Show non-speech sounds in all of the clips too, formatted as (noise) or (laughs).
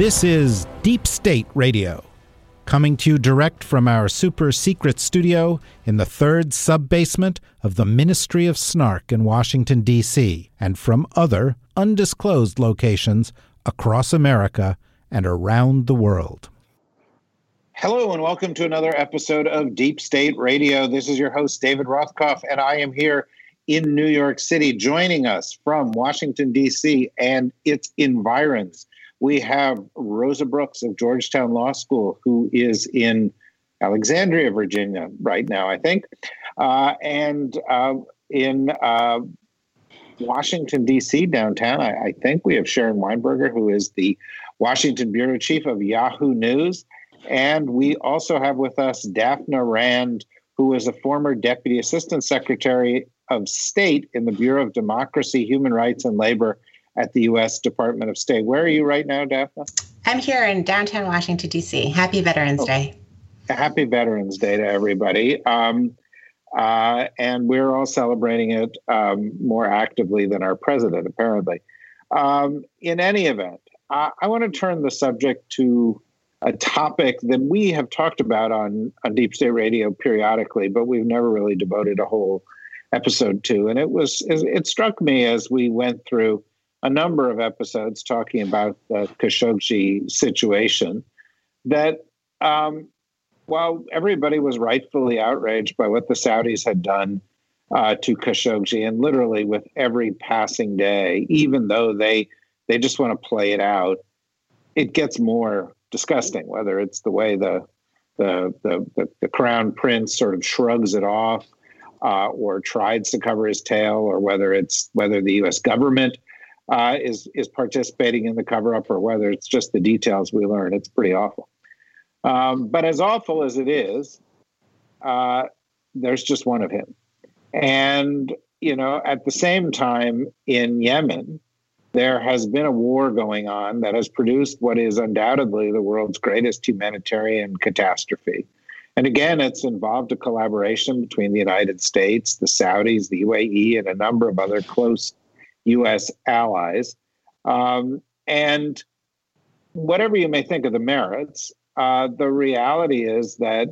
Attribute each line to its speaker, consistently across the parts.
Speaker 1: This is Deep State Radio, coming to you direct from our super secret studio in the third sub basement of the Ministry of Snark in Washington, D.C., and from other undisclosed locations across America and around the world.
Speaker 2: Hello, and welcome to another episode of Deep State Radio. This is your host, David Rothkopf, and I am here in New York City. Joining us from Washington, D.C., and its environs we have Rosa Brooks of Georgetown Law School, who is in Alexandria, Virginia, right now, I think, uh, and uh, in uh, Washington, D.C., downtown, I, I, think we have Sharon Weinberger, who is the Washington bureau chief of Yahoo News. And we also have with us Dafna Rand, who is a former deputy assistant secretary of state in the Bureau of Democracy, Human Rights, and Labor at the U.S. Department of State. Where are you right now, Daphne?
Speaker 3: I'm here in downtown Washington, D.C. Happy Veterans oh, Day.
Speaker 2: Happy Veterans Day to everybody. Um, uh, and we're all celebrating it um, more actively than our president, apparently. Um, in any event, I, I want to turn the subject to a topic that we have talked about on, on Deep State Radio periodically, but we've never really devoted a whole episode to. And it was it struck me as we went through a number of episodes talking about the Khashoggi situation that um, while everybody was rightfully outraged by what the Saudis had done uh, to Khashoggi, and literally with every passing day, even though they they just want to play it out, it gets more disgusting. Whether it's the way the the the, the, crown prince sort of shrugs it off, uh, or tries to cover his tail, or whether it's whether the U.S. government uh, is is participating in the cover up or whether it's just the details we learn. It's pretty awful. Um, but as awful as it is, uh, there's just one of him. And you know, at the same time in Yemen, there has been a war going on that has produced what is undoubtedly the world's greatest humanitarian catastrophe. And again, it's involved a collaboration between the United States, the Saudis, the UAE, and a number of other close U.S. allies. Um, and whatever you may think of the merits, uh, the reality is that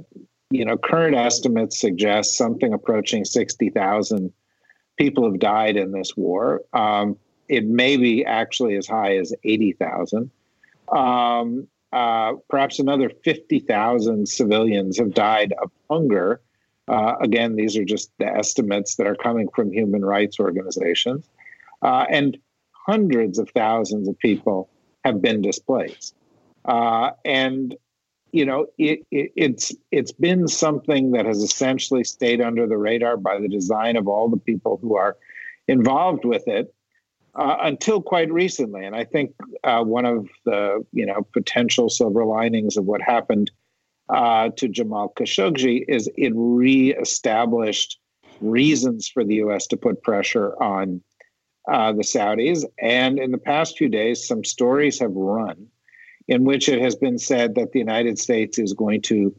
Speaker 2: you know current estimates suggest something approaching sixty thousand people have died in this war. Um, it may be actually as high as eighty thousand. Um, uh, perhaps another fifty thousand civilians have died of hunger. Uh, again, these are just the estimates that are coming from human rights organizations uh, and hundreds of thousands of people have been displaced. Uh, and you know, it, it, it's it's been something that has essentially stayed under the radar by the design of all the people who are involved with it uh, until quite recently. And I think uh, one of the you know potential silver linings of what happened uh, to Jamal Khashoggi is it reestablished reasons for the U.S. to put pressure on uh, the Saudis. And in the past few days, some stories have run in which it has been said that the United States is going to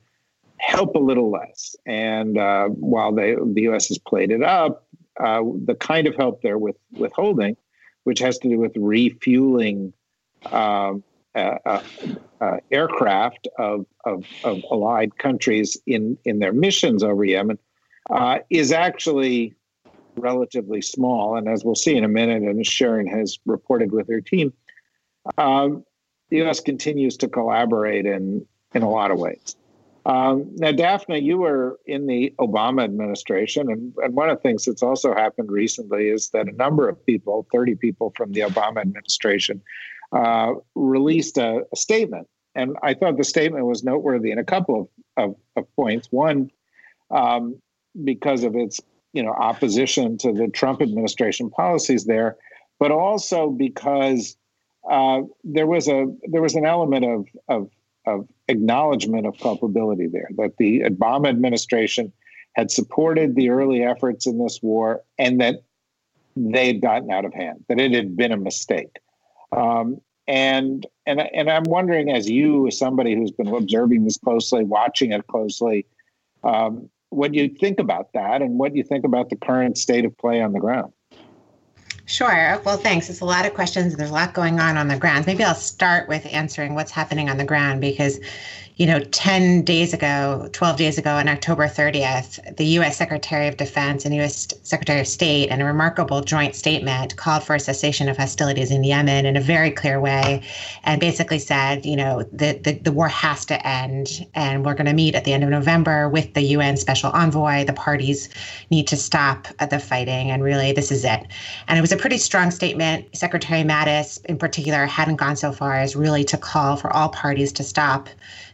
Speaker 2: help a little less. And uh, while they, the U.S. has played it up, uh, the kind of help they're with, withholding, which has to do with refueling um, uh, aircraft of, of, of, allied countries in, in their missions over Yemen, uh, is actually relatively small. And as we'll see in a minute, and Sharon has reported with her team, um, the U.S. continues to collaborate in in a lot of ways. Um, now, Daphne, you were in the Obama administration, and, and one of the things that's also happened recently is that a number of people, 30 people from the Obama administration, uh, released a, a, statement. And I thought the statement was noteworthy in a couple of, of, of points. One, um, because of its you know opposition to the Trump administration policies there, but also because uh, there was a there was an element of of of acknowledgement of culpability there that the Obama administration had supported the early efforts in this war and that they had gotten out of hand, that it had been a mistake. Um, and and and I'm wondering, as you, as somebody who's been observing this closely, watching it closely, um, what do you think about that, and what do you think about the current state of play on the ground.
Speaker 3: Sure. Well, thanks. It's a lot of questions. There's a lot going on on the ground. Maybe I'll start with answering what's happening on the ground because you know, 10 days ago, 12 days ago, on October 30th, the U.S. Secretary of Defense and U.S. Secretary of State, in a remarkable joint statement, called for a cessation of hostilities in Yemen in a very clear way and basically said, you know, the, the, the war has to end. And we're going to meet at the end of November with the UN special envoy. The parties need to stop the fighting. And really, this is it. And it was a pretty strong statement. Secretary Mattis, in particular, hadn't gone so far as really to call for all parties to stop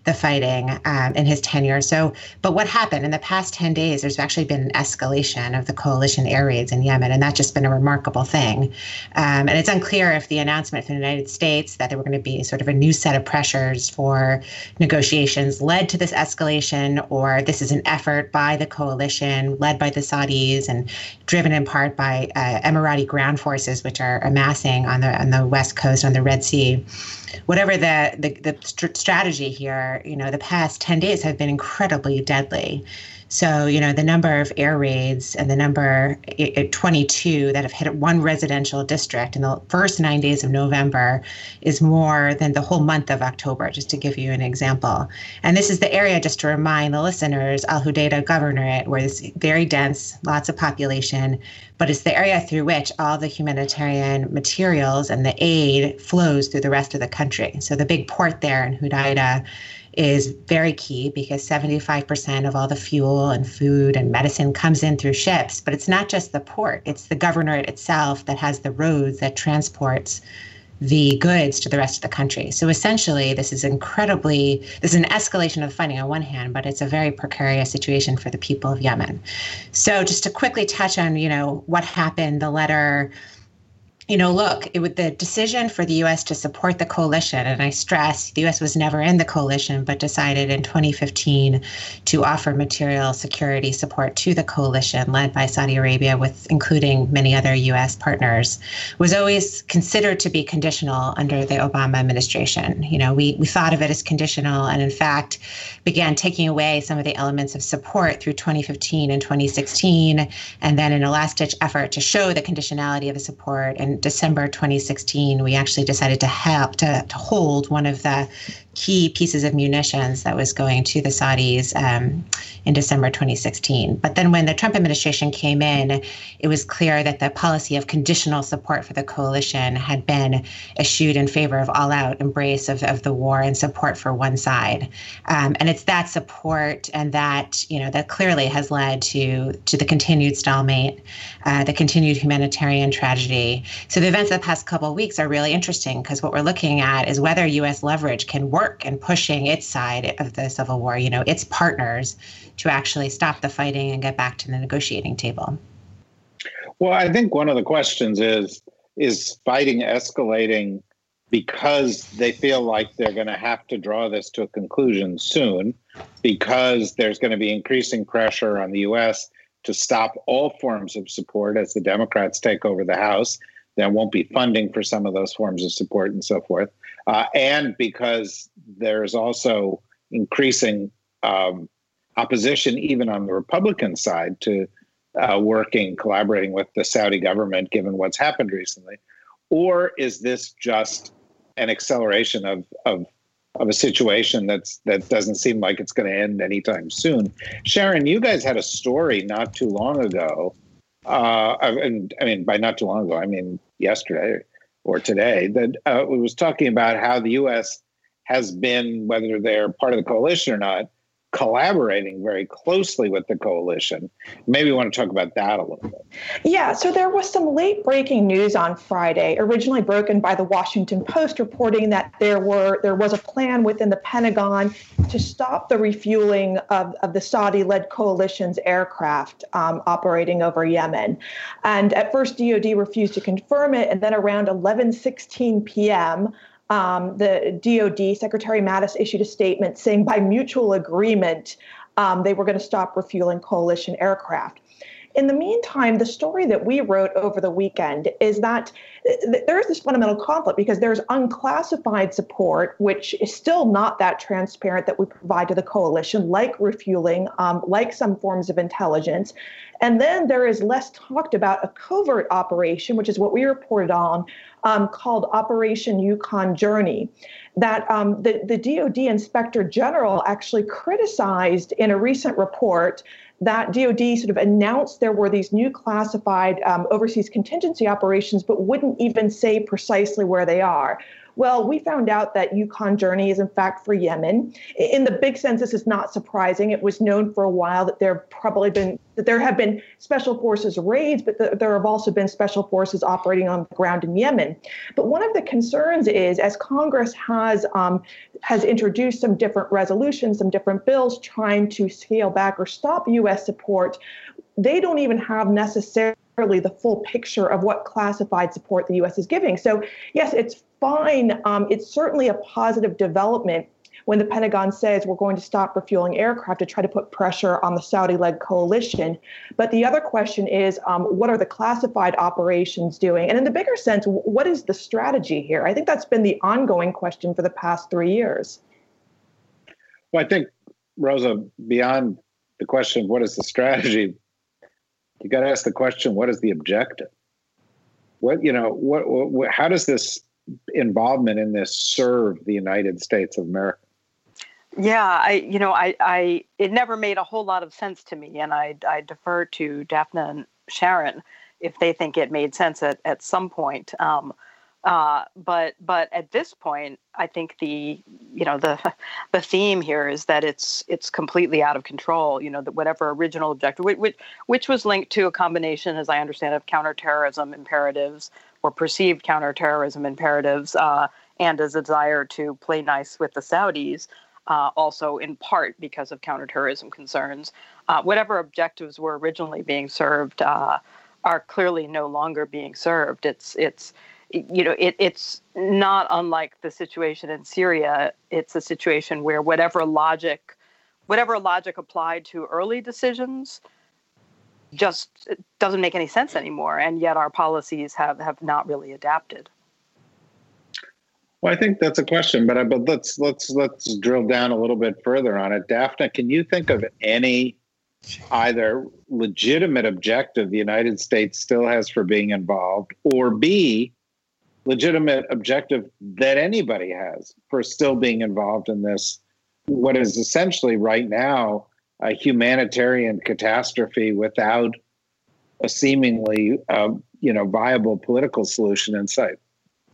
Speaker 3: the fighting um, in his tenure. So, but what happened in the past 10 days, there's actually been an escalation of the coalition air raids in Yemen, and that's just been a remarkable thing. Um, and it's unclear if the announcement from the United States that there were going to be sort of a new set of pressures for negotiations led to this escalation, or this is an effort by the coalition led by the Saudis and driven in part by uh, Emirati ground forces, which are amassing on the on the west coast on the Red Sea whatever the, the, the st- strategy here, you know, the past 10 days have been incredibly deadly. So, you know, the number of air raids and the number 22 that have hit one residential district in the first nine days of November is more than the whole month of October, just to give you an example. And this is the area, just to remind the listeners, Al Hudaydah Governorate, where it's very dense, lots of population, but it's the area through which all the humanitarian materials and the aid flows through the rest of the country. So the big port there in Hudaydah is very key because 75% of all the fuel and food and medicine comes in through ships. But it's not just the port, it's the governorate itself that has the roads that transports the goods to the rest of the country. So essentially, this is incredibly, this is an escalation of fighting on one hand, but it's a very precarious situation for the people of Yemen. So just to quickly touch on, you know, what happened, the letter you know, look, it was the decision for the U.S. to support the coalition, and I stress the U.S. was never in the coalition, but decided in 2015 to offer material security support to the coalition led by Saudi Arabia, with including many other U.S. partners, was always considered to be conditional under the Obama administration. You know, we we thought of it as conditional, and in fact, began taking away some of the elements of support through 2015 and 2016, and then in a last-ditch effort to show the conditionality of the support and December 2016, we actually decided to help to, to hold one of the key pieces of munitions that was going to the Saudis um, in December 2016. But then when the Trump administration came in, it was clear that the policy of conditional support for the coalition had been eschewed in favor of all out embrace of, of the war and support for one side. Um, and it's that support and that, you know, that clearly has led to, to the continued stalemate, uh, the continued humanitarian tragedy. So the events of the past couple of weeks are really interesting because what we're looking at is whether U.S. leverage can work work and pushing its side of the Civil War, you know, its partners to actually stop the fighting and get back to the negotiating table?
Speaker 2: Well, I think one of the questions is is fighting escalating because they feel like they're going to have to draw this to a conclusion soon because there's going to be increasing pressure on the US to stop all forms of support as the Democrats take over the House. There won't be funding for some of those forms of support and so forth uh, and because there's also increasing um, opposition, even on the Republican side, to uh, working, collaborating with the Saudi government, given what's happened recently? Or is this just an acceleration of, of of a situation that's that doesn't seem like it's going to end anytime soon. Sharon, you guys had a story not too long ago, uh, and I mean by not too long ago, I mean yesterday, or today that uh, was talking about how the U.S. has been, whether they're part of the coalition or not, collaborating very closely with the coalition. Maybe you want to talk about that a little bit.
Speaker 4: Yeah, so there was some late breaking news on Friday, originally broken by the Washington Post, reporting that there were there was a plan within the Pentagon to stop the refueling of, of the Saudi-led coalition's aircraft um, operating over Yemen. And at first, DoD refused to confirm it, and then around 11:16 p.m um, the DoD, Secretary Mattis issued a statement saying by mutual agreement, um, they were going to stop refueling coalition aircraft. In the meantime, the story that we wrote over the weekend is that there is this fundamental conflict because there's unclassified support, which is still not that transparent that we provide to the coalition, like refueling, um, like some forms of intelligence. And then there is less talked about a covert operation, which is what we reported on, um, called Operation Yukon Journey that um, the, the DoD Inspector General actually criticized in a recent report that DoD sort of announced there were these new classified um, overseas contingency operations, but wouldn't even say precisely where they are. Well, we found out that Yukon Journey is in fact for Yemen. In the big sense, this is not surprising. It was known for a while that there probably been that there have been special forces raids, but the, there have also been special forces operating on the ground in Yemen. But one of the concerns is, as Congress has um, has introduced some different resolutions, some different bills trying to scale back or stop U.S. support, they don't even have necessarily the full picture of what classified support the U.S. is giving. So, yes, it's fine. Um, it's certainly a positive development when the Pentagon says we're going to stop refueling aircraft to try to put pressure on the Saudi led coalition. But the other question is um, what are the classified operations doing? And in the bigger sense, what is the strategy here? I think that's been the ongoing question for the past three years.
Speaker 2: Well, I think, Rosa, beyond the question, what is the strategy? You got to ask the question, what is the objective? What, you know, what, what how does this involvement in this serve the United States of America?
Speaker 5: Yeah, I you know I I it never made a whole lot of sense to me, and I I defer to Daphne and Sharon if they think it made sense at at some point. Um, uh, but but at this point, I think the you know the (laughs) the theme here is that it's it's completely out of control. You know that whatever original objective, which which was linked to a combination, as I understand, of counterterrorism imperatives or perceived counterterrorism imperatives, uh, and as a desire to play nice with the Saudis uh, also in part because of counterterrorism concerns. Uh, whatever objectives were originally being served uh, are clearly no longer being served. It's it's you know it, it's not unlike the situation in Syria. It's a situation where whatever logic, whatever logic applied to early decisions just doesn't make any sense anymore and yet our policies have have not really adapted
Speaker 2: well, I think that's a question, but I, but let's let's let's drill down a little bit further on it. Daphne, can you think of any either legitimate objective the United States still has for being involved, or B, legitimate objective that anybody has for still being involved in this, what is essentially right now a humanitarian catastrophe without a seemingly uh, you know viable political solution in sight.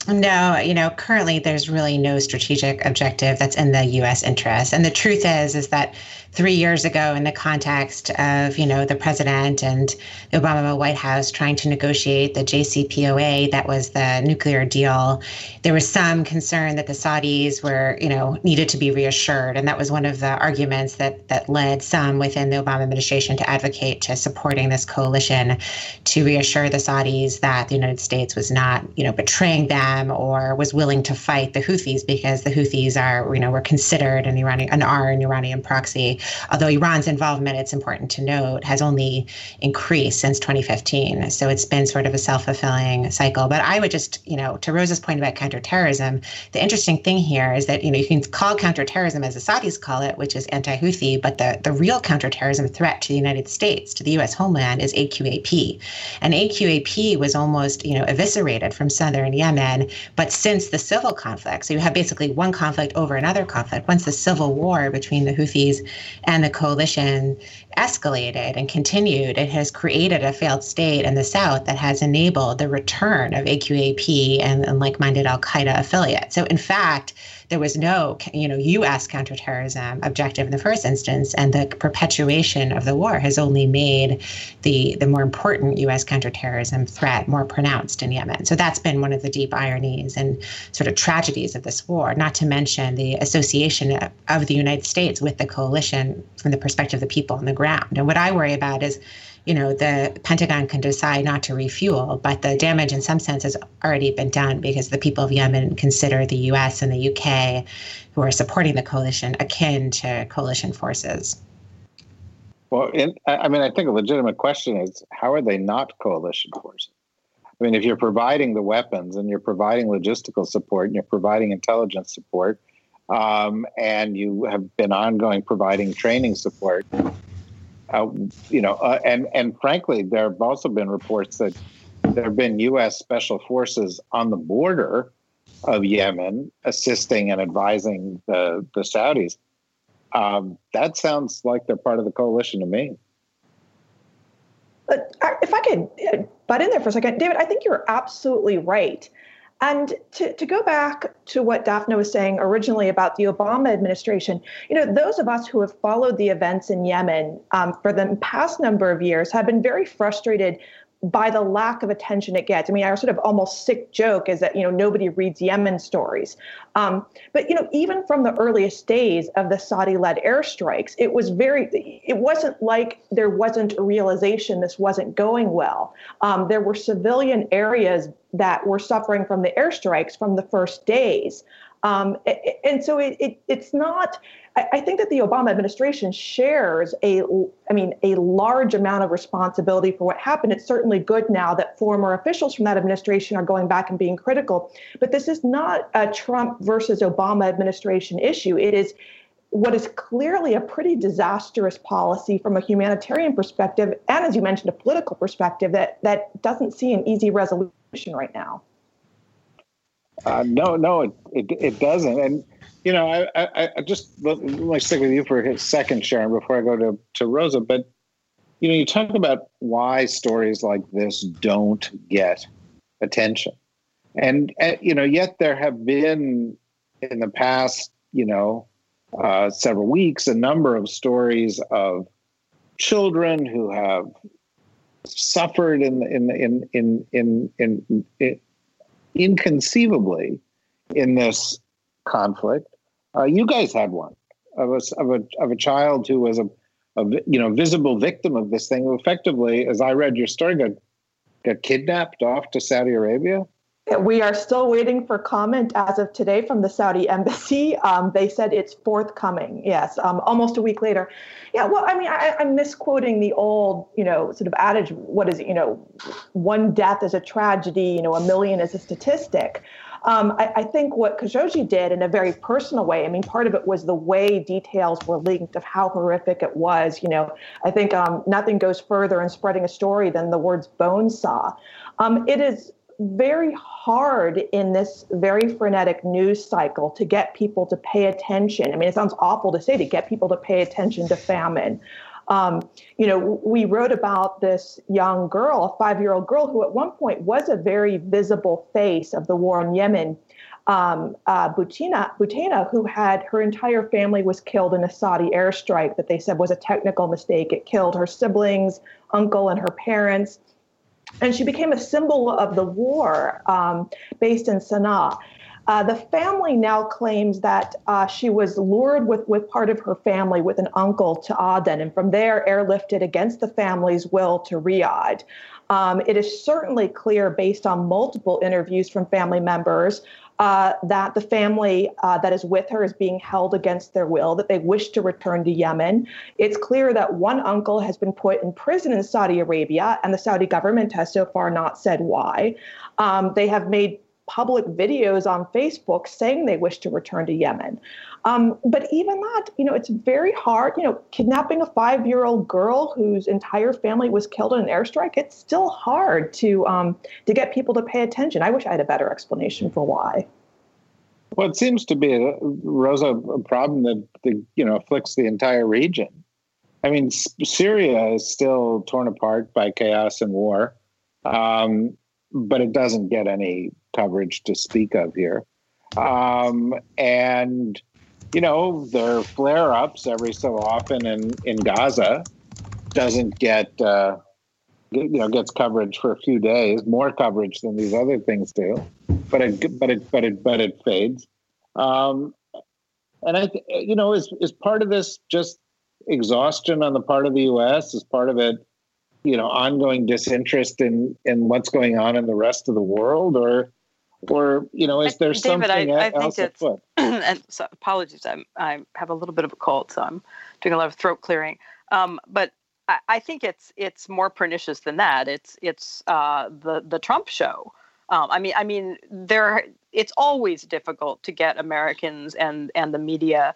Speaker 3: No, you know, currently there's really no strategic objective that's in the U.S. interest. And the truth is, is that three years ago, in the context of, you know, the president and the Obama White House trying to negotiate the JCPOA, that was the nuclear deal, there was some concern that the Saudis were, you know, needed to be reassured. And that was one of the arguments that that led some within the Obama administration to advocate to supporting this coalition to reassure the Saudis that the United States was not, you know, betraying them or was willing to fight the Houthis because the Houthis are, you know, were considered an Iranian, an are an Iranian proxy. Although Iran's involvement, it's important to note, has only increased since 2015. So it's been sort of a self-fulfilling cycle. But I would just, you know, to Rosa's point about counterterrorism, the interesting thing here is that, you know, you can call counterterrorism as the Saudis call it, which is anti-Houthi, but the, the real counterterrorism threat to the United States, to the U.S. homeland, is AQAP. And AQAP was almost, you know, eviscerated from southern Yemen but since the civil conflict, so you have basically one conflict over another conflict, once the civil war between the Houthis and the coalition escalated and continued, it has created a failed state in the South that has enabled the return of AQAP and, and like minded Al Qaeda affiliates. So, in fact, there was no, you know, U.S. counterterrorism objective in the first instance, and the perpetuation of the war has only made the the more important U.S. counterterrorism threat more pronounced in Yemen. So that's been one of the deep ironies and sort of tragedies of this war. Not to mention the association of the United States with the coalition from the perspective of the people on the ground. And what I worry about is you know, the Pentagon can decide not to refuel, but the damage in some sense has already been done because the people of Yemen consider the US and the UK, who are supporting the coalition, akin to coalition forces.
Speaker 2: Well, in, I mean, I think a legitimate question is how are they not coalition forces? I mean, if you're providing the weapons and you're providing logistical support and you're providing intelligence support, um, and you have been ongoing providing training support, uh, you know, uh, and and frankly, there have also been reports that there have been U.S. special forces on the border of Yemen assisting and advising the the Saudis. Um, that sounds like they're part of the coalition to me.
Speaker 4: But uh, if I could uh, butt in there for a second, David, I think you're absolutely right. And to, to go back to what Dafna was saying originally about the Obama administration, you know, those of us who have followed the events in Yemen um, for the past number of years have been very frustrated by the lack of attention it gets. I mean, our sort of almost sick joke is that you know nobody reads Yemen stories. Um, but you know, even from the earliest days of the Saudi-led airstrikes, it was very. It wasn't like there wasn't a realization this wasn't going well. Um, there were civilian areas that were suffering from the airstrikes from the first days. Um, and so it, it, it's not I, think that the Obama administration shares a, I mean, a large amount of responsibility for what happened. It's certainly good now that former officials from that administration are going back and being critical. But this is not a Trump versus Obama administration issue. It is what is clearly a pretty disastrous policy from a humanitarian perspective, and as you mentioned, a political perspective that that doesn't see an easy resolution right now.
Speaker 2: Uh, no, no, it, it, it doesn't, and you know, I, I, I just let, me stick with you for a second, Sharon, before I go to, to Rosa. But, you know, you talk about why stories like this don't get attention. And, and you know, yet there have been in the past, you know, uh, several weeks, a number of stories of children who have suffered in in in in in, in, in inconceivably in this conflict. Uh, you guys had one of a, of a of a child who was a, a you know visible victim of this thing. Who effectively, as I read your story, got got kidnapped off to Saudi Arabia.
Speaker 4: We are still waiting for comment as of today from the Saudi embassy. Um, they said it's forthcoming. Yes, um, almost a week later. Yeah, well, I mean, I, am misquoting the old, you know, sort of adage. What is it? You know, one death is a tragedy. You know, a million is a statistic. Um, I, I, think what Khashoggi did in a very personal way, I mean, part of it was the way details were linked of how horrific it was. You know, I think um, nothing goes further in spreading a story than the words bone saw. Um, it is very hard in this very frenetic news cycle to get people to pay attention. I mean, it sounds awful to say to get people to pay attention to famine. Um, you know, we wrote about this young girl, a five year old girl, who at one point was a very visible face of the war in Yemen. Um, uh, Buthaina, Buthaina, who had her entire family was killed in a Saudi airstrike that they said was a technical mistake. It killed her siblings, uncle, and her parents. And she became a symbol of the war um, based in Sana'a. Uh, the family now claims that uh, she was lured with, with part of her family, with an uncle, to Aden, and from there airlifted against the family's will to Riyadh. Um, it is certainly clear, based on multiple interviews from family members, uh, that the family uh, that is with her is being held against their will, that they wish to return to Yemen. It's clear that one uncle has been put in prison in Saudi Arabia, and the Saudi government has so far not said why. Um, they have made public videos on Facebook saying they wish to return to Yemen. Um, but even that, you know, it's very hard. You know, kidnapping a five year old girl whose entire family was killed in an airstrike, it's still hard to, um, to get people to pay attention. I wish I had a better explanation for why.
Speaker 2: Well, it seems to be, a, Rosa, a problem that, the, you know, afflicts the entire region. I mean, Syria is still torn apart by chaos and war, um, but it doesn't get any coverage to speak of here. Um, and you know, there are flare ups every so often in, in Gaza. Doesn't get, uh, you know, gets coverage for a few days, more coverage than these other things do, but it, but it, but it, but it fades. Um, and I, you know, is is part of this just exhaustion on the part of the U.S. Is part of it, you know, ongoing disinterest in in what's going on in the rest of the world, or or you know, is there
Speaker 5: David,
Speaker 2: something
Speaker 5: I, I
Speaker 2: else
Speaker 5: think it's,
Speaker 2: afoot? (clears throat)
Speaker 5: and so apologies, I'm I have a little bit of a cold, so I'm doing a lot of throat clearing. Um, but I, I think it's it's more pernicious than that. It's it's uh, the the Trump show. Um, I mean, I mean, there. It's always difficult to get Americans and and the media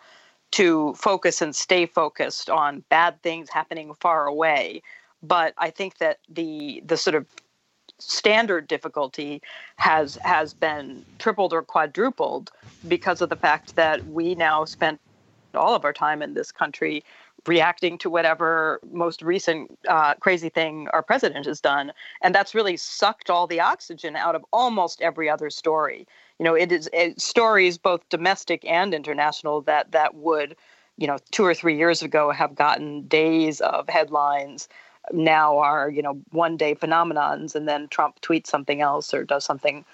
Speaker 5: to focus and stay focused on bad things happening far away. But I think that the the sort of standard difficulty has has been tripled or quadrupled because of the fact that we now spend all of our time in this country reacting to whatever most recent uh, crazy thing our president has done. And that's really sucked all the oxygen out of almost every other story. You know it is it, stories both domestic and international that that would you know two or three years ago have gotten days of headlines now are you know one day phenomenons and then trump tweets something else or does something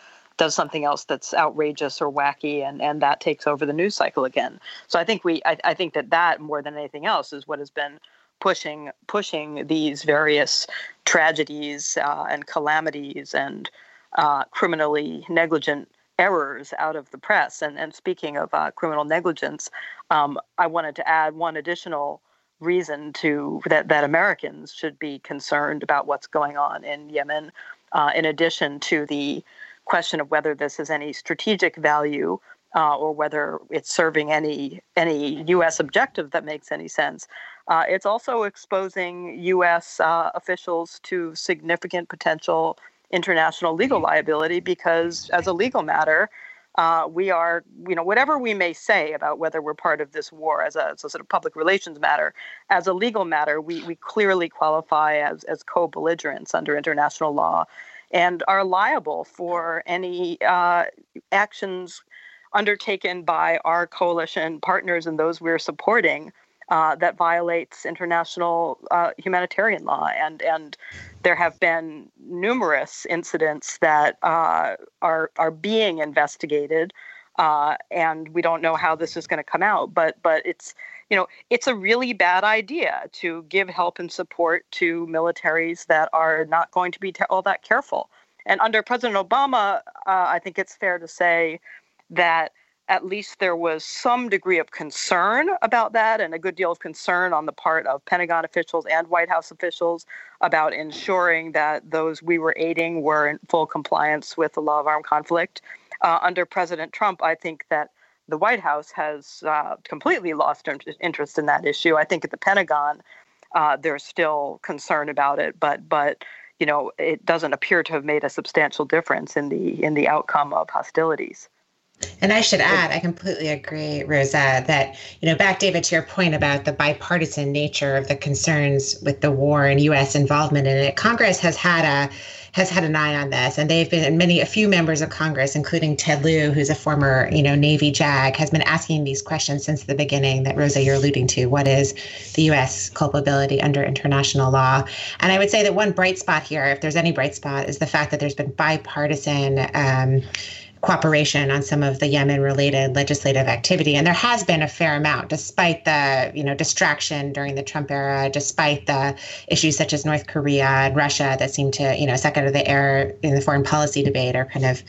Speaker 5: does something else that's outrageous or wacky and and that takes over the news cycle again. So i think we i, I think that that more than anything else is what has been pushing pushing these various tragedies uh, and calamities and uh, criminally negligent errors out of the press. And and speaking of uh, criminal negligence um, i wanted to add one additional reason to that that Americans should be concerned about what's going on in Yemen, uh, in addition to the question of whether this has any strategic value uh, or whether it's serving any any U.S. objective that makes any sense. Uh, it's also exposing U.S. Uh, officials to significant potential international legal liability because, as a legal matter, uh, we are, you know, whatever we may say about whether we're part of this war as a, as a, sort of public relations matter, as a legal matter, we, we clearly qualify as, as co belligerents under international law and are liable for any uh, actions undertaken by our coalition partners and those we're supporting uh, that violates international uh, humanitarian law. And, and there have been numerous incidents that uh, are, are being investigated. Uh, and we don't know how this is going to come out, but but it's you know it's a really bad idea to give help and support to militaries that are not going to be all that careful. And under President Obama, uh, I think it's fair to say that at least there was some degree of concern about that and a good deal of concern on the part of Pentagon officials and White House officials about ensuring that those we were aiding were in full compliance with the law of armed conflict. Uh, under President Trump, I think that the White House has uh, completely lost interest in that issue. I think at the Pentagon, uh, there's still concern about it, but but you know it doesn't appear to have made a substantial difference in the in the outcome of hostilities.
Speaker 3: And I should add, I completely agree, Rosa, that, you know, back, David, to your point about the bipartisan nature of the concerns with the war and U.S. involvement in it, Congress has had a has had an eye on this, and they've been many a few members of Congress, including Ted Lieu, who's a former you know Navy JAG, has been asking these questions since the beginning. That Rosa, you're alluding to, what is the U.S. culpability under international law? And I would say that one bright spot here, if there's any bright spot, is the fact that there's been bipartisan. Um, cooperation on some of the Yemen related legislative activity. And there has been a fair amount, despite the, you know, distraction during the Trump era, despite the issues such as North Korea and Russia that seem to, you know, suck out of the air in the foreign policy debate or kind of,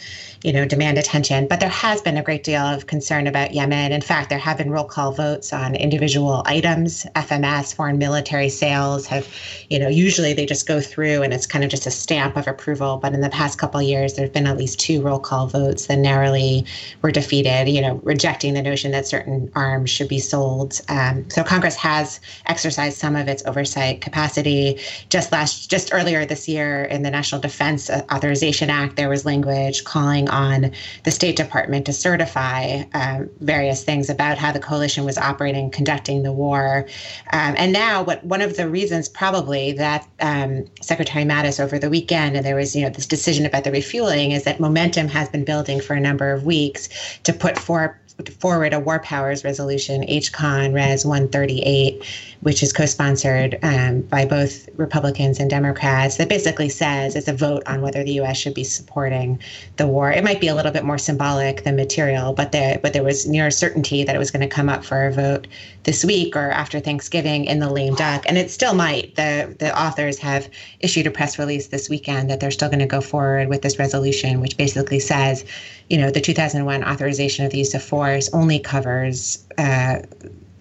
Speaker 3: you know, demand attention. But there has been a great deal of concern about Yemen. In fact, there have been roll call votes on individual items. FMS, foreign military sales have, you know, usually they just go through and it's kind of just a stamp of approval. But in the past couple years, there have been at least two roll call votes that narrowly were defeated, you know, rejecting the notion that certain arms should be sold. Um, so Congress has exercised some of its oversight capacity. Just last, just earlier this year in the National Defense Authorization Act, there was language calling on the State Department to certify um, various things about how the coalition was operating, conducting the war. Um, and now, what one of the reasons probably that um, Secretary Mattis over the weekend, and there was you know this decision about the refueling, is that momentum has been building for a number of weeks to put forth forward a war powers resolution, HCON Res 138, which is co sponsored um, by both Republicans and Democrats, that basically says it's a vote on whether the U.S. should be supporting the war. It might be a little bit more symbolic than material, but there, but there was near certainty that it was going to come up for a vote this week or after Thanksgiving in the lame duck. And it still might. The, the authors have issued a press release this weekend that they're still going to go forward with this resolution, which basically says, you know, the 2001 authorization of the use of force only covers uh,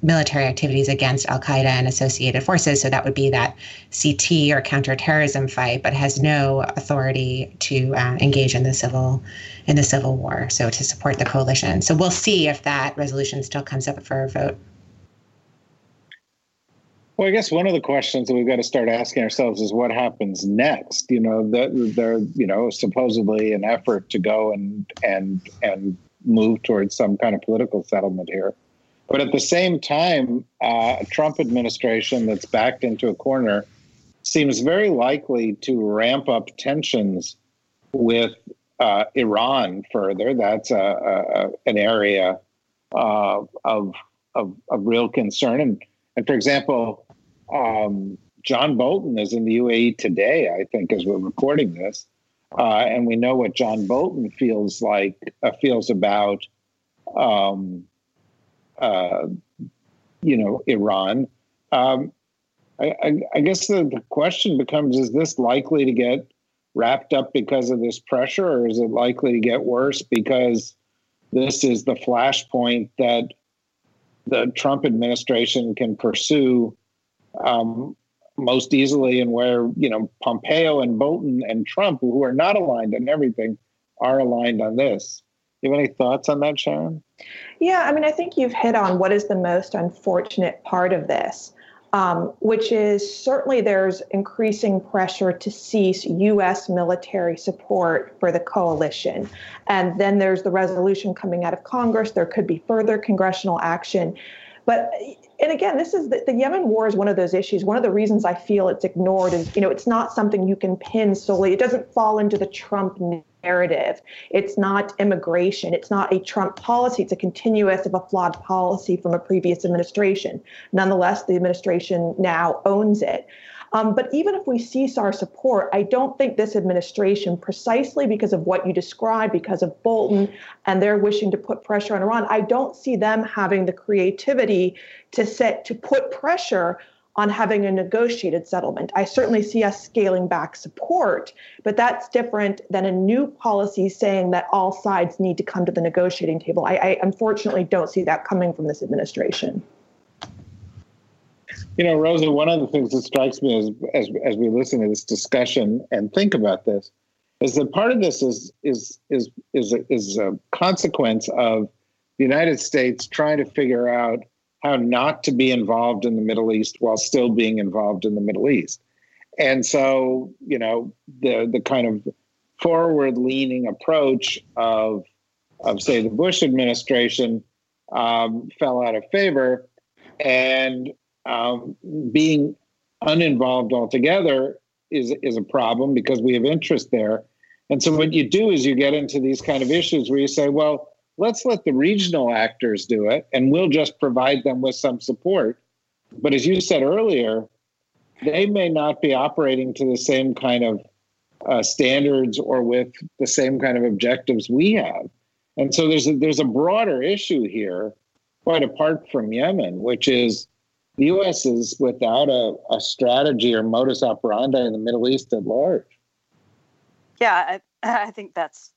Speaker 3: military activities against Al Qaeda and associated forces. So that would be that CT or counterterrorism fight, but has no authority to uh, engage in the civil in the civil war. So to support the coalition. So we'll see if that resolution still comes up for a vote.
Speaker 2: Well, I guess one of the questions that we've got to start asking ourselves is what happens next. You know, there, you know, supposedly an effort to go and and and move towards some kind of political settlement here, but at the same time, uh, a Trump administration that's backed into a corner seems very likely to ramp up tensions with uh, Iran further. That's a, a an area uh, of, of of real concern and. And for example, um, John Bolton is in the UAE today, I think, as we're recording this, uh, and we know what John Bolton feels like uh, feels about, um, uh, you know, Iran. Um, I, I, I, guess the, the question becomes: Is this likely to get wrapped up because of this pressure, or is it likely to get worse because this is the flashpoint that the Trump administration can pursue? um, most easily and where you know Pompeo and Bolton and Trump, who are not aligned on everything, are aligned on this. You have any thoughts on that, Sharon?
Speaker 4: Yeah, I mean, I think you've hit on what is the most unfortunate part of this, um, which is certainly there's increasing pressure to cease U.S. military support for the coalition. And then there's the resolution coming out of Congress. There could be further congressional action. But and again, this is the, the, Yemen war is one of those issues. One of the reasons I feel it's ignored is, you know, it's not something you can pin solely. It doesn't fall into the Trump narrative. It's not immigration. It's not a Trump policy. It's a continuous of a flawed policy from a previous administration. Nonetheless, the administration now owns it. Um, but even if we cease our support, I don't think this administration, precisely because of what you described, because of Bolton and their wishing to put pressure on Iran, I don't see them having the creativity to set to put pressure on having a negotiated settlement. I certainly see us scaling back support, but that's different than a new policy saying that all sides need to come to the negotiating table. I, I unfortunately don't see that coming from this administration.
Speaker 2: You know, Rosa, one of the things that strikes me as, as as we listen to this discussion and think about this is that part of this is is is is a, is a consequence of the United States trying to figure out how not to be involved in the Middle East while still being involved in the Middle East. And so, you know, the the kind of forward leaning approach of of say the Bush administration um, fell out of favor, and um, being uninvolved altogether is is a problem because we have interest there. And so what you do is you get into these kind of issues where you say, well, let's let the regional actors do it, and we'll just provide them with some support. But as you said earlier, they may not be operating to the same kind of uh, standards or with the same kind of objectives we have. And so there's a, there's a broader issue here, quite apart from Yemen, which is the U.S. is without a, a strategy or modus operandi in the Middle East at large.
Speaker 5: Yeah, I, I think that's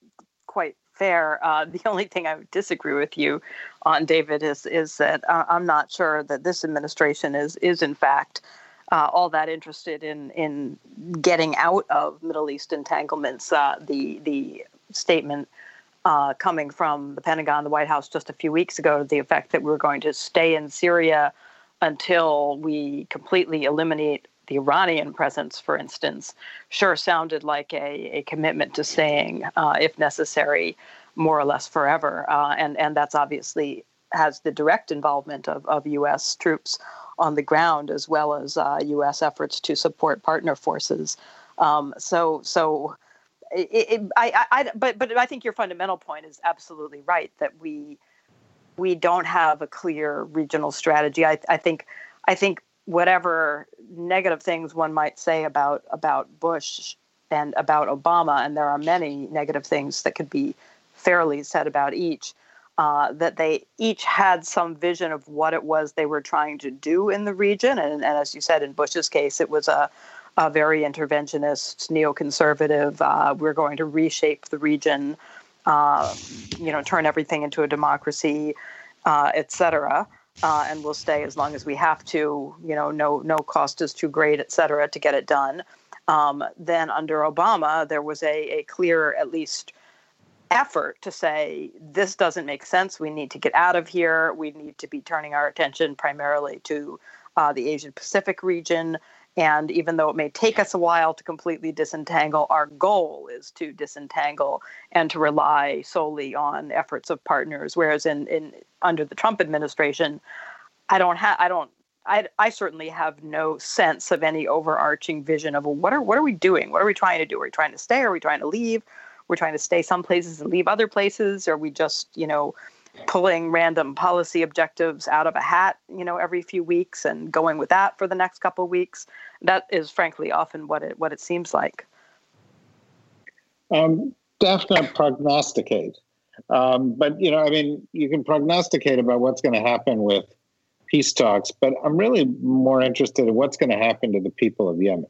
Speaker 5: quite fair. Uh, (laughs) the only thing I would disagree with you on, David, is is that uh, I'm not sure that this administration is is in fact uh, all that interested in in getting out of Middle East entanglements. Uh, the the statement uh, coming from the Pentagon, the White House, just a few weeks ago, to the effect that we we're going to stay in Syria until we completely eliminate the Iranian presence, for instance, sure sounded like a, a commitment to staying, uh, if necessary, more or less forever. Uh, and, and that's obviously has the direct involvement of, of U.S. troops on the ground as well as uh, U.S. efforts to support partner forces. Um, so, so it, it, I, I, but, but I think your fundamental point is absolutely right that we we don't have a clear regional strategy. I, I think I think whatever negative things one might say about about Bush and about Obama, and there are many negative things that could be fairly said about each. Uh, that they each had some vision of what it was they were trying to do in the region, and, and as you said, in Bush's case, it was a, a very interventionist, neoconservative. Uh, we're going to reshape the region, uh, you know, turn everything into a democracy, uh, et cetera uh, and we'll stay as long as we have to. You know, no no cost is too great, et cetera, to get it done. Um, then under Obama, there was a, a clear, at least, effort to say this doesn't make sense. We need to get out of here. We need to be turning our attention primarily to uh, the Asian Pacific region. And even though it may take us a while to completely disentangle, our goal is to disentangle and to rely solely on efforts of partners. Whereas in, in under the Trump administration, I don't have I don't I, I certainly have no sense of any overarching vision of well, what are what are we doing? What are we trying to do? Are we trying to stay? Are we trying to leave? We're trying to stay some places and leave other places. Are we just you know pulling random policy objectives out of a hat, you know, every few weeks and going with that for the next couple weeks. That is frankly often what it what it seems like.
Speaker 2: Um, definitely prognosticate. Um, but you know, I mean, you can prognosticate about what's going to happen with peace talks, but I'm really more interested in what's going to happen to the people of Yemen.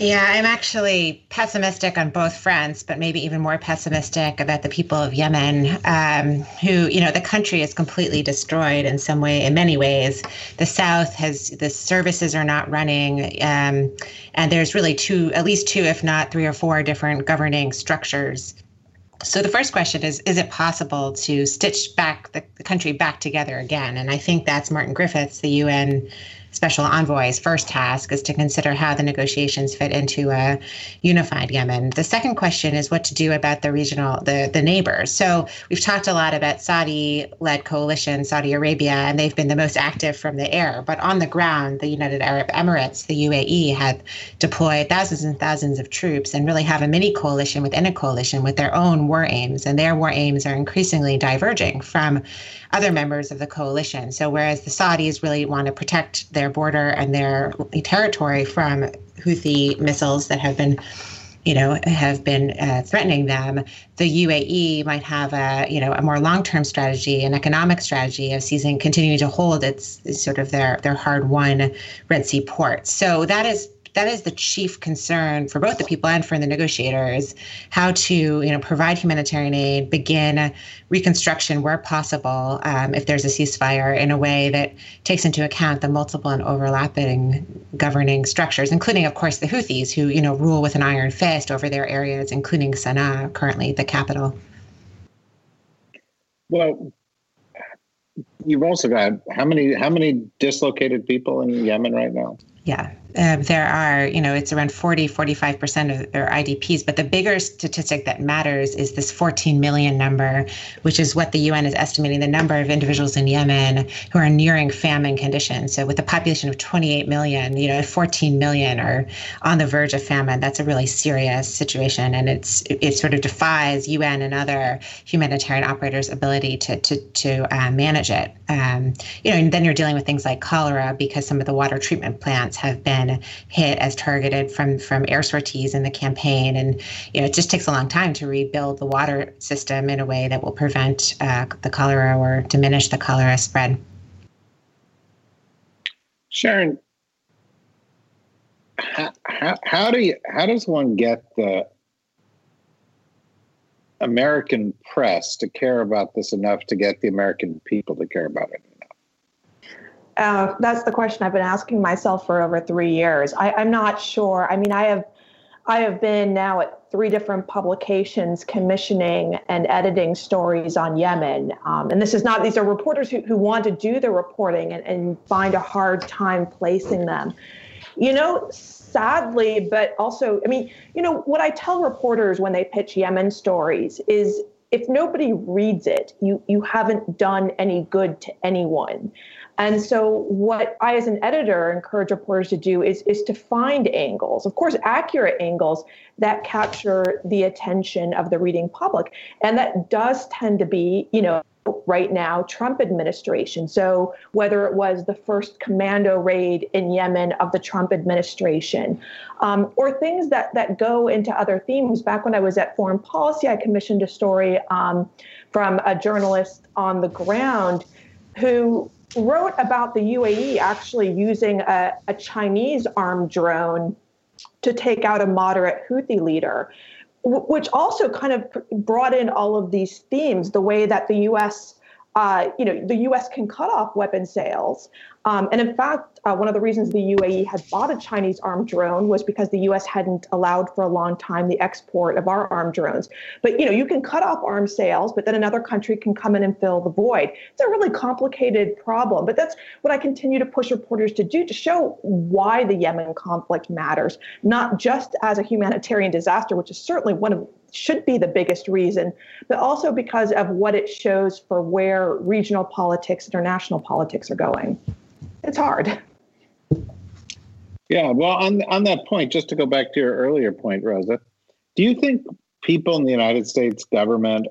Speaker 3: Yeah, I'm actually pessimistic on both fronts, but maybe even more pessimistic about the people of Yemen, um, who, you know, the country is completely destroyed in some way, in many ways. The South has, the services are not running, um, and there's really two, at least two, if not three or four different governing structures. So the first question is Is it possible to stitch back the, the country back together again? And I think that's Martin Griffiths, the UN special envoy's first task is to consider how the negotiations fit into a unified Yemen. The second question is what to do about the regional, the, the neighbors. So we've talked a lot about Saudi led coalition, Saudi Arabia, and they've been the most active from the air. But on the ground, the United Arab Emirates, the UAE, have deployed thousands and thousands of troops and really have a mini coalition within a coalition with their own war aims. And their war aims are increasingly diverging from other members of the coalition. So whereas the Saudis really want to protect their border and their territory from Houthi missiles that have been you know, have been uh, threatening them. The UAE might have a, you know, a more long-term strategy, an economic strategy of seizing, continuing to hold its, sort of their their hard-won Red Sea ports. So that is that is the chief concern for both the people and for the negotiators how to you know provide humanitarian aid begin reconstruction where possible um, if there's a ceasefire in a way that takes into account the multiple and overlapping governing structures including of course the houthis who you know rule with an iron fist over their areas including sana'a currently the capital.
Speaker 2: Well you've also got how many how many dislocated people in yemen right now?
Speaker 3: Yeah um, there are, you know, it's around 40, 45% of their IDPs. But the bigger statistic that matters is this 14 million number, which is what the UN is estimating the number of individuals in Yemen who are nearing famine conditions. So with a population of 28 million, you know, 14 million are on the verge of famine. That's a really serious situation. And it's it sort of defies UN and other humanitarian operators' ability to, to, to uh, manage it. Um, you know, and then you're dealing with things like cholera because some of the water treatment plants have been been hit as targeted from from air sorties in the campaign, and you know it just takes a long time to rebuild the water system in a way that will prevent uh, the cholera or diminish the cholera spread.
Speaker 2: Sharon, how, how, how do you how does one get the American press to care about this enough to get the American people to care about it?
Speaker 4: Uh, that's the question I've been asking myself for over three years. I, I'm not sure. I mean, I have, I have been now at three different publications commissioning and editing stories on Yemen. Um, and this is not, these are reporters who, who want to do the reporting and, and find a hard time placing them. You know, sadly, but also, I mean, you know, what I tell reporters when they pitch Yemen stories is if nobody reads it, you you haven't done any good to anyone. And so, what I, as an editor, encourage reporters to do is, is to find angles, of course, accurate angles that capture the attention of the reading public. And that does tend to be, you know, right now, Trump administration. So, whether it was the first commando raid in Yemen of the Trump administration, um, or things that, that go into other themes. Back when I was at Foreign Policy, I commissioned a story um, from a journalist on the ground who wrote about the UAE actually using a, a Chinese armed drone to take out a moderate Houthi leader, which also kind of brought in all of these themes the way that the US uh, you know, the U.S. can cut off weapon sales. Um, and in fact, uh, one of the reasons the UAE had bought a Chinese armed drone was because the U.S. hadn't allowed for a long time the export of our armed drones. But you know, you can cut off arms sales, but then another country can come in and fill the void. It's a really complicated problem. But that's what I continue to push reporters to do to show why the Yemen conflict matters, not just as a humanitarian disaster, which is certainly one of should be the biggest reason, but also because of what it shows for where regional politics, international politics are going. It's hard.
Speaker 2: Yeah, well, on on that point, just to go back to your earlier point, Rosa, do you think people in the United States government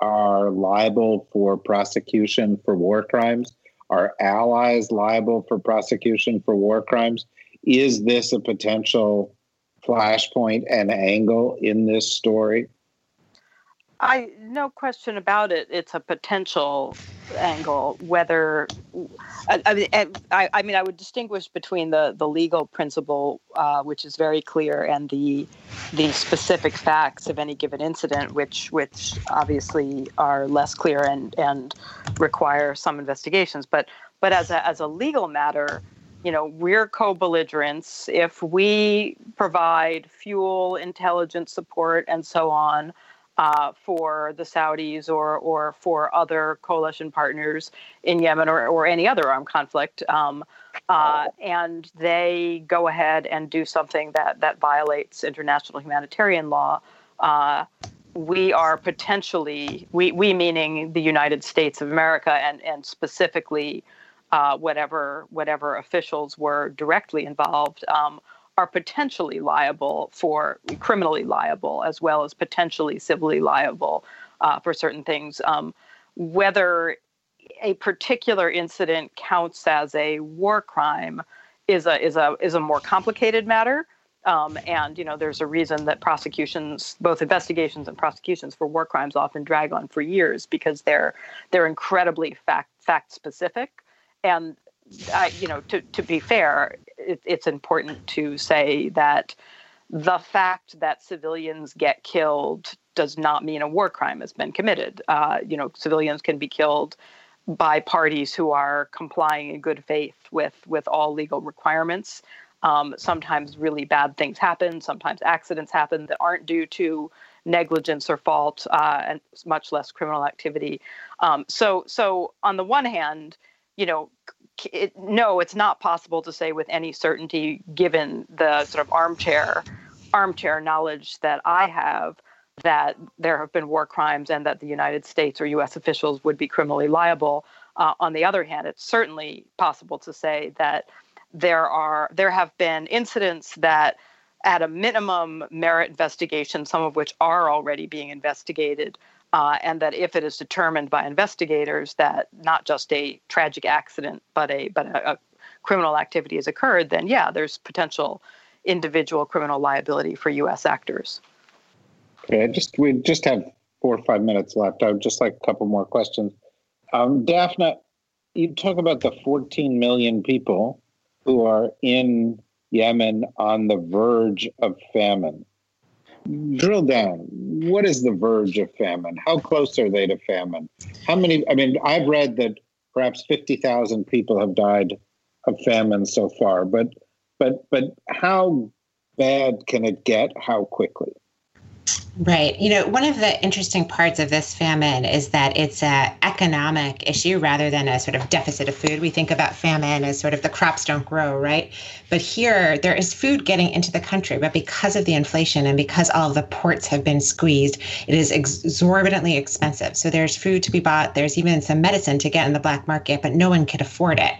Speaker 2: are liable for prosecution for war crimes? Are allies liable for prosecution for war crimes? Is this a potential flashpoint and angle in this story?
Speaker 5: I no question about it. It's a potential angle. Whether I, I mean, I, I, mean, I would distinguish between the the legal principle, uh, which is very clear, and the the specific facts of any given incident, which which obviously are less clear and and require some investigations. But but as a as a legal matter, you know, we're co-belligerents. If we provide fuel, intelligence support, and so on uh, for the Saudis or or for other coalition partners in Yemen or, or any other armed conflict, um, uh, and they go ahead and do something that that violates international humanitarian law. Uh, we are potentially we we meaning the United States of America and and specifically uh, whatever whatever officials were directly involved um, are potentially liable for criminally liable as well as potentially civilly liable uh, for certain things. Um, whether a particular incident counts as a war crime is a is a is a more complicated matter. Um, and you know, there's a reason that prosecutions, both investigations and prosecutions for war crimes, often drag on for years because they're they're incredibly fact fact specific and I, you know, to, to be fair, it, it's important to say that the fact that civilians get killed does not mean a war crime has been committed. Uh, you know, civilians can be killed by parties who are complying in good faith with with all legal requirements. Um, sometimes really bad things happen. Sometimes accidents happen that aren't due to negligence or fault, uh, and much less criminal activity. Um, so, so on the one hand, you know, it, no, it's not possible to say with any certainty, given the sort of armchair armchair knowledge that I have, that there have been war crimes and that the United States or U.S. officials would be criminally liable. Uh, on the other hand, it's certainly possible to say that there are there have been incidents that at a minimum merit investigation, some of which are already being investigated, uh, and that if it is determined by investigators that not just a tragic accident but a but a, a criminal activity has occurred, then yeah, there's potential individual criminal liability for U.S. actors.
Speaker 2: Okay, just we just have four or five minutes left. I would just like a couple more questions. Um, Dafna, you talk about the 14 million people who are in Yemen on the verge of famine Mm. drill down. What is the verge of famine? How close are they to famine? How many? I mean, I've read that perhaps fifty thousand people have died of famine so far, but but but how bad can it get? How quickly?
Speaker 3: Right. You know, one of the interesting parts of this famine is that it's an economic issue rather than a sort of deficit of food. We think about famine as sort of the crops don't grow, right? But here, there is food getting into the country, but because of the inflation and because all of the ports have been squeezed, it is exorbitantly expensive. So there's food to be bought. There's even some medicine to get in the black market, but no one could afford it.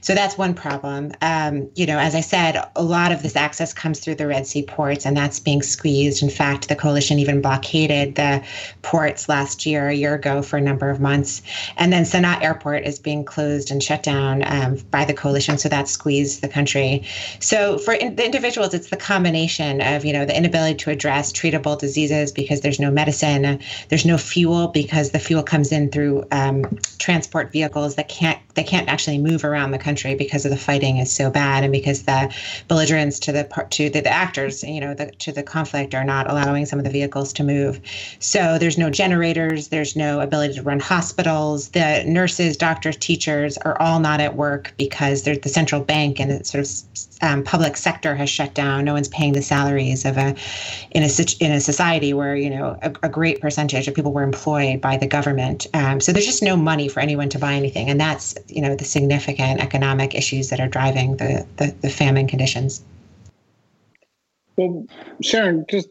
Speaker 3: So that's one problem. Um, you know, as I said, a lot of this access comes through the Red Sea ports, and that's being squeezed. In fact, the coalition even blockaded the ports last year, a year ago, for a number of months. And then Sanaa Airport is being closed and shut down um, by the coalition, so that squeezed the country. So for in, the individuals, it's the combination of you know the inability to address treatable diseases because there's no medicine, there's no fuel because the fuel comes in through um, transport vehicles that can't they can't actually move around the country because of the fighting is so bad and because the belligerents to the to the, the actors you know the, to the conflict are not allowing some of the vehicles to move. So there's no generators, there's no ability to run hospitals. The nurses, doctors, teachers are all not at work because the central bank and the sort of um, public sector has shut down. No one's paying the salaries of a in a in a society where you know a, a great percentage of people were employed by the government. Um, so there's just no money for anyone to buy anything, and that's you know the significant economic issues that are driving the the, the famine conditions.
Speaker 2: Well, Sharon, just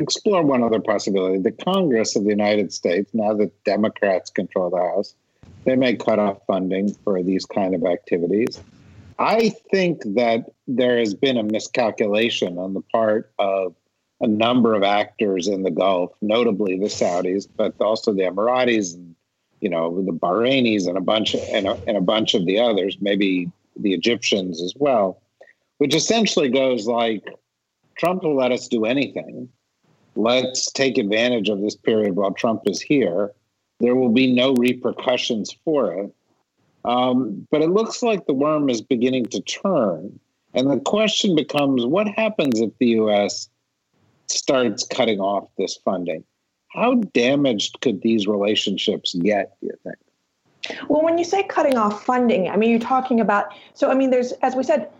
Speaker 2: explore one other possibility. The Congress of the United States, now that Democrats control the House, they may cut off funding for these kind of activities. I think that there has been a miscalculation on the part of a number of actors in the Gulf, notably the Saudis, but also the Emiratis and you know the Bahrainis and a bunch of, and a, and a bunch of the others, maybe the Egyptians as well, which essentially goes like Trump will let us do anything. Let's take advantage of this period while Trump is here. There will be no repercussions for it. Um, but it looks like the worm is beginning to turn. And the question becomes what happens if the US starts cutting off this funding? How damaged could these relationships get, do you think?
Speaker 4: Well, when you say cutting off funding, I mean, you're talking about, so I mean, there's, as we said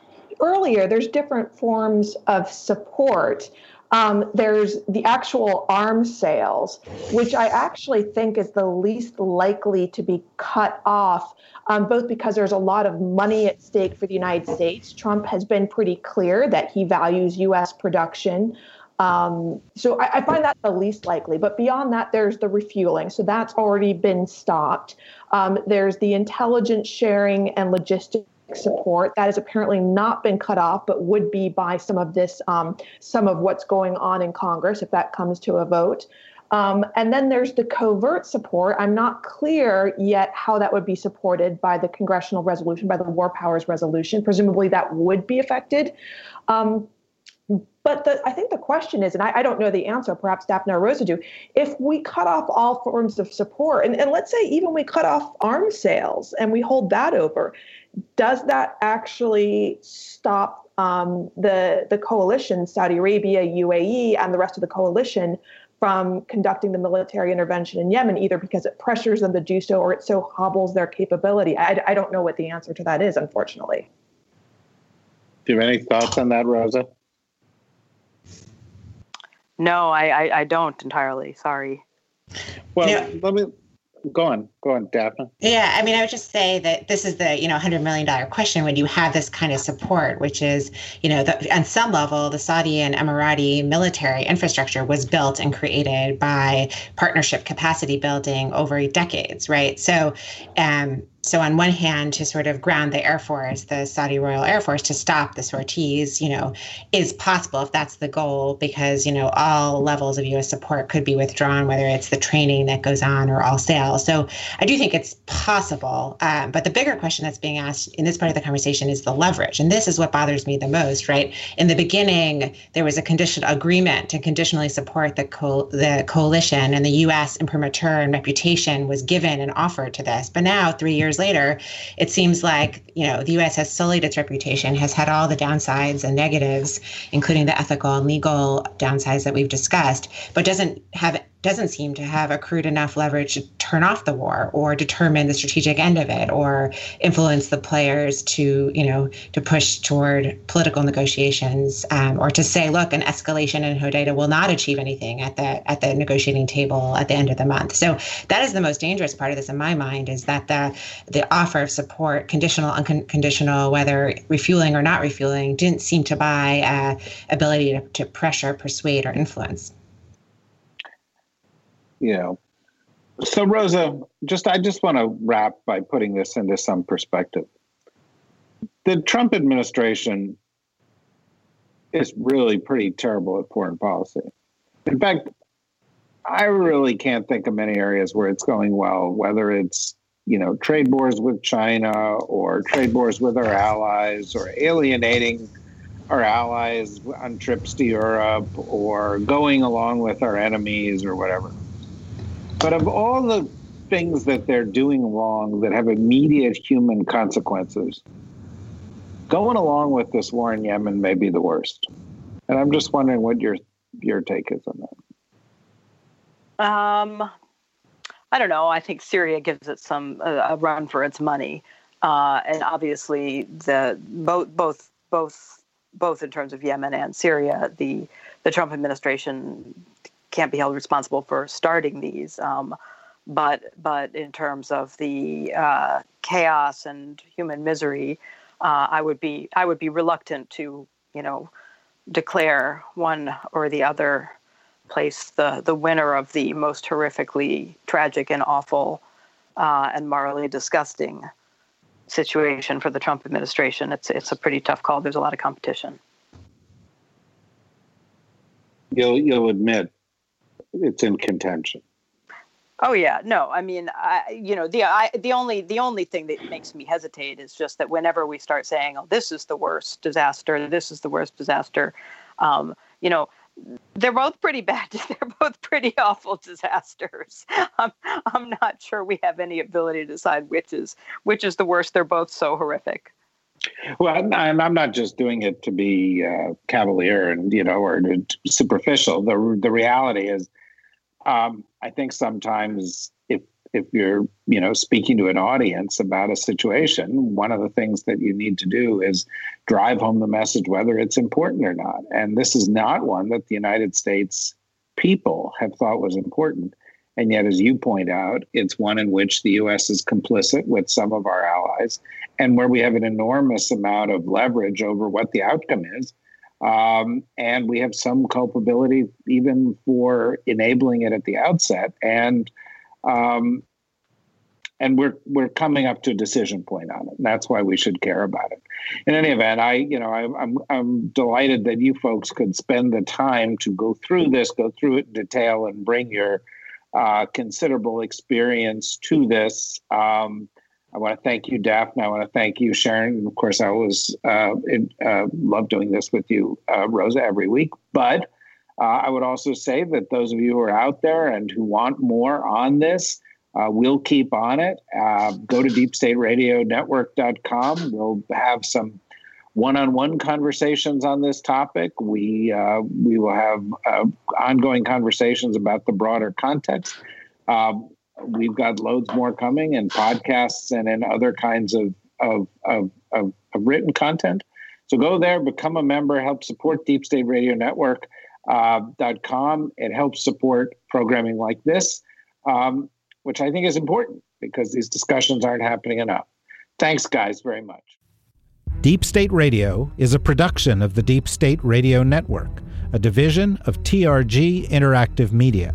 Speaker 4: earlier, there's different forms of support. Um, there's the actual arms sales, which I actually think is the least likely to be cut off, um, both because there's a lot of money at stake for the United States. Trump has been pretty clear that he values U.S. production. Um, so I, I, find that the least likely. But beyond that, there's the refueling. So that's already been stopped. Um, there's the intelligence sharing and logistics support that has apparently not been cut off, but would be by some of this, um, some of what's going on in Congress if that comes to a vote. Um, and then there's the covert support. I'm not clear yet how that would be supported by the congressional resolution, by the War Powers resolution. Presumably that would be affected. Um, but the, I think the question is, and I, I, don't know the answer, perhaps Daphne or Rosa do, if we cut off all forms of support, and, and let's say even we cut off arms sales and we hold that over, does that actually stop um, the, the coalition, Saudi Arabia, UAE, and the rest of the coalition from conducting the military intervention in Yemen, either because it pressures them to do so or it so hobbles their capability? I, I don't know what the answer to that is, unfortunately.
Speaker 2: Do you have any thoughts on that, Rosa?
Speaker 5: No, I, I, I don't entirely. Sorry.
Speaker 2: Well, you know, let me go on, go on, Daphne.
Speaker 3: Yeah, I mean, I would just say that this is the you know hundred million dollar question when you have this kind of support, which is you know the, on some level the Saudi and Emirati military infrastructure was built and created by partnership capacity building over decades, right? So, um, so on one hand to sort of ground the air force the saudi royal air force to stop the sorties you know is possible if that's the goal because you know all levels of us support could be withdrawn whether it's the training that goes on or all sales. So i do think it's possible um, but the bigger question that's being asked in this part of the conversation is the leverage. And this is what bothers me the most right? In the beginning there was a conditional agreement to conditionally support the, co- the coalition and the us imprimatur and reputation was given and offered to this. But now three years years later, it seems like you know the U.S. has sullied its reputation, has had all the downsides and negatives, including the ethical and legal downsides that we've discussed, but doesn't have doesn't seem to have accrued enough leverage to turn off the war or determine the strategic end of it or influence the players to, you know, to push toward political negotiations um, or to say, look, an escalation in Hodeidah will not achieve anything at the at the negotiating table at the end of the month. So that is the most dangerous part of this in my mind is that the the offer of support, conditional, unconditional, whether refueling or not refueling, didn't seem to buy uh, ability to, to pressure, persuade, or influence.
Speaker 2: You know, so Rosa, just I just want to wrap by putting this into some perspective. The Trump administration is really pretty terrible at foreign policy. In fact, I really can't think of many areas where it's going well, whether it's you know trade wars with China or trade wars with our allies or alienating our allies on trips to Europe or going along with our enemies or whatever. But of all the things that they're doing wrong that have immediate human consequences, going along with this war in Yemen may be the worst. And I'm just wondering what your your take is on
Speaker 5: that. Um, I don't know. I think Syria gives it some uh, a run for its money, uh, and obviously the both both both both in terms of Yemen and Syria, the the Trump administration can't be held responsible for starting these. Um, but but in terms of the uh, chaos and human misery, uh, I would be I would be reluctant to you know declare one or the other place the the winner of the most horrifically tragic and awful uh, and morally disgusting situation for the Trump administration. It's it's a pretty tough call. There's a lot of competition.
Speaker 2: You'll you'll admit it's in contention.
Speaker 5: Oh yeah, no. I mean, I, you know, the I, the only the only thing that makes me hesitate is just that whenever we start saying, "Oh, this is the worst disaster," this is the worst disaster, um, you know, they're both pretty bad. (laughs) They're both pretty awful disasters. (laughs) I'm I'm not sure we have any ability to decide which is which is the worst. They're both so horrific.
Speaker 2: Well, and I'm not just doing it to be uh, cavalier and you know or superficial. The the reality is, um, I think sometimes if if you're you know speaking to an audience about a situation, one of the things that you need to do is drive home the message whether it's important or not. And this is not one that the United States people have thought was important. And yet, as you point out, it's one in which the U.S. is complicit with some of our allies, and where we have an enormous amount of leverage over what the outcome is. Um, and we have some culpability even for enabling it at the outset. And um, and we're we're coming up to a decision point on it. And that's why we should care about it. In any event, I you know I, I'm I'm delighted that you folks could spend the time to go through this, go through it in detail, and bring your uh, considerable experience to this. Um, I want to thank you, Daphne. I want to thank you, Sharon. And Of course, I always uh, uh, love doing this with you, uh, Rosa, every week. But uh, I would also say that those of you who are out there and who want more on this, uh, we'll keep on it. Uh, go to deepstateradionetwork.com. We'll have some one-on-one conversations on this topic. We we will have ongoing conversations about the broader context. Um, we've got loads more coming in podcasts and in other kinds of of, of, of, of written content. So go there, become a member, help support Deep State Radio Network. Uh, .com. It helps support programming like this, um, which I think is important because these discussions aren't happening enough. Thanks, guys, very much.
Speaker 1: Deep State Radio is a production of the Deep State Radio Network, a division of TRG Interactive Media.